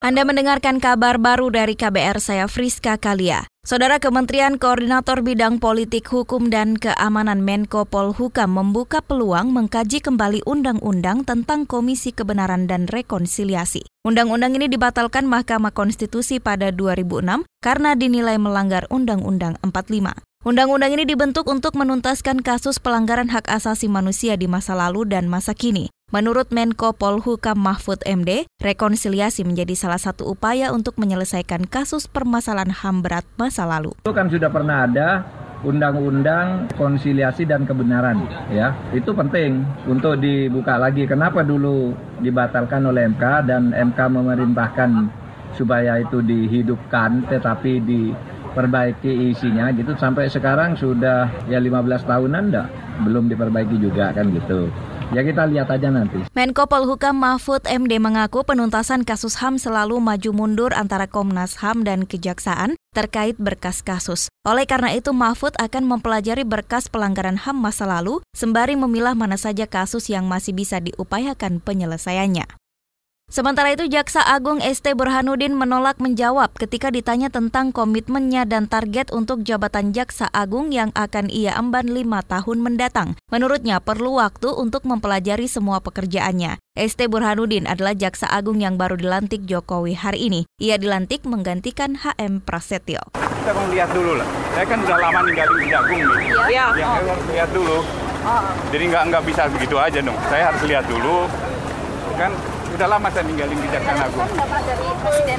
Anda mendengarkan kabar baru dari KBR saya Friska Kalia. Saudara Kementerian Koordinator Bidang Politik Hukum dan Keamanan Menko Polhukam membuka peluang mengkaji kembali undang-undang tentang Komisi Kebenaran dan Rekonsiliasi. Undang-undang ini dibatalkan Mahkamah Konstitusi pada 2006 karena dinilai melanggar Undang-Undang 45. Undang-undang ini dibentuk untuk menuntaskan kasus pelanggaran hak asasi manusia di masa lalu dan masa kini. Menurut Menko Polhukam Mahfud MD, rekonsiliasi menjadi salah satu upaya untuk menyelesaikan kasus permasalahan HAM berat masa lalu. Itu kan sudah pernah ada undang-undang konsiliasi dan kebenaran ya. Itu penting untuk dibuka lagi. Kenapa dulu dibatalkan oleh MK dan MK memerintahkan supaya itu dihidupkan tetapi diperbaiki isinya gitu? Sampai sekarang sudah ya 15 tahunan enggak belum diperbaiki juga kan gitu Ya kita lihat aja nanti. Menko Polhukam Mahfud MD mengaku penuntasan kasus HAM selalu maju mundur antara Komnas HAM dan Kejaksaan terkait berkas kasus. Oleh karena itu Mahfud akan mempelajari berkas pelanggaran HAM masa lalu sembari memilah mana saja kasus yang masih bisa diupayakan penyelesaiannya. Sementara itu, Jaksa Agung ST Burhanuddin menolak menjawab ketika ditanya tentang komitmennya dan target untuk jabatan Jaksa Agung yang akan ia emban lima tahun mendatang. Menurutnya, perlu waktu untuk mempelajari semua pekerjaannya. ST Burhanuddin adalah Jaksa Agung yang baru dilantik Jokowi hari ini. Ia dilantik menggantikan HM Prasetyo. Kita mau lihat dulu lah. Saya kan sudah lama ninggalin Kejagung nih. Iya. Ya, oh. harus lihat dulu. Oh. Jadi nggak nggak bisa begitu aja dong. Saya harus lihat dulu. Kan Udah lama saya ninggalin Kejaksaan Agung. dari Presiden?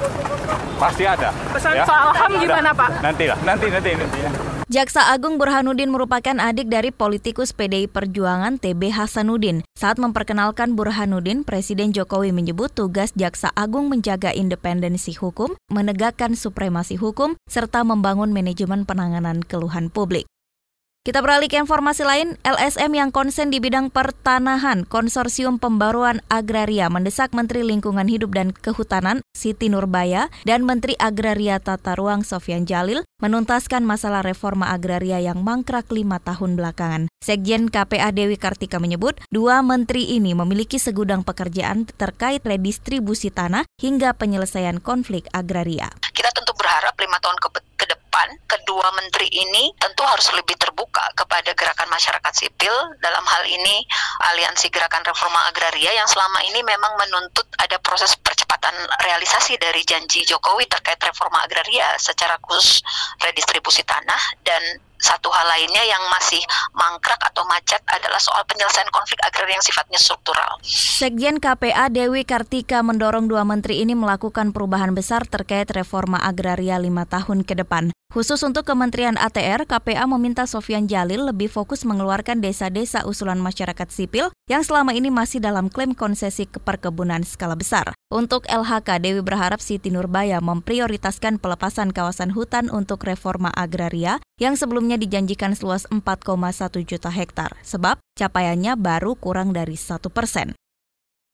Pasti ada. Pesan ya? soal HAM gimana Pak? Nanti lah, nanti, nanti, nanti ya. Jaksa Agung Burhanuddin merupakan adik dari politikus PDI Perjuangan TB Hasanuddin. Saat memperkenalkan Burhanuddin, Presiden Jokowi menyebut tugas Jaksa Agung menjaga independensi hukum, menegakkan supremasi hukum, serta membangun manajemen penanganan keluhan publik. Kita beralih ke informasi lain, LSM yang konsen di bidang pertanahan, Konsorsium Pembaruan Agraria mendesak Menteri Lingkungan Hidup dan Kehutanan Siti Nurbaya dan Menteri Agraria Tata Ruang Sofian Jalil menuntaskan masalah reforma agraria yang mangkrak lima tahun belakangan. Sekjen KPA Dewi Kartika menyebut, dua menteri ini memiliki segudang pekerjaan terkait redistribusi tanah hingga penyelesaian konflik agraria. Kita tentu berharap lima tahun ke, depan kedua menteri ini tentu harus lebih terbuka kepada gerakan masyarakat sipil dalam hal ini aliansi gerakan reforma agraria yang selama ini memang menuntut ada proses percepatan realisasi dari janji Jokowi terkait reforma agraria secara khusus redistribusi tanah dan satu hal lainnya yang masih mangkrak atau macet adalah soal penyelesaian konflik agraria yang sifatnya struktural. Sekjen KPA Dewi Kartika mendorong dua menteri ini melakukan perubahan besar terkait reforma agraria lima tahun ke depan. Khusus untuk Kementerian ATR, KPA meminta Sofian Jalil lebih fokus mengeluarkan desa-desa usulan masyarakat sipil yang selama ini masih dalam klaim konsesi keperkebunan skala besar. Untuk LHK, Dewi berharap Siti Nurbaya memprioritaskan pelepasan kawasan hutan untuk reforma agraria yang sebelumnya dijanjikan seluas 4,1 juta hektar, sebab capaiannya baru kurang dari satu persen.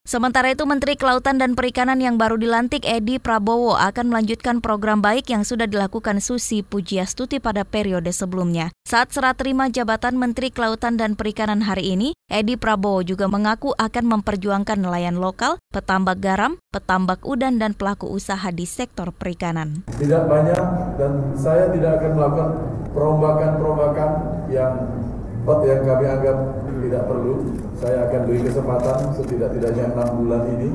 Sementara itu, Menteri Kelautan dan Perikanan yang baru dilantik Edi Prabowo akan melanjutkan program baik yang sudah dilakukan Susi Pujiastuti pada periode sebelumnya. Saat serah terima jabatan Menteri Kelautan dan Perikanan hari ini, Edi Prabowo juga mengaku akan memperjuangkan nelayan lokal, petambak garam, petambak udang, dan pelaku usaha di sektor perikanan. Tidak banyak dan saya tidak akan melakukan perombakan-perombakan yang yang kami anggap tidak perlu. Saya akan beri kesempatan setidak-tidaknya enam bulan ini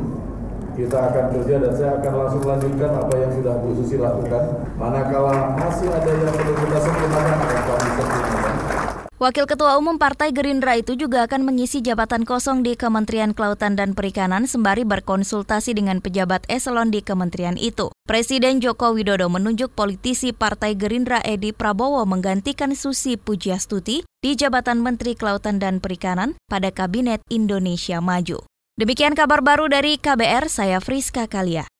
kita akan kerja dan saya akan langsung lanjutkan apa yang sudah Bu Susi lakukan. Manakala masih ada yang perlu kita sempurnakan, akan kami sempurnakan. Wakil Ketua Umum Partai Gerindra itu juga akan mengisi jabatan kosong di Kementerian Kelautan dan Perikanan sembari berkonsultasi dengan pejabat eselon di kementerian itu. Presiden Joko Widodo menunjuk politisi Partai Gerindra Edi Prabowo menggantikan Susi Pujiastuti di jabatan Menteri Kelautan dan Perikanan pada Kabinet Indonesia Maju. Demikian kabar baru dari KBR, saya Friska Kalia.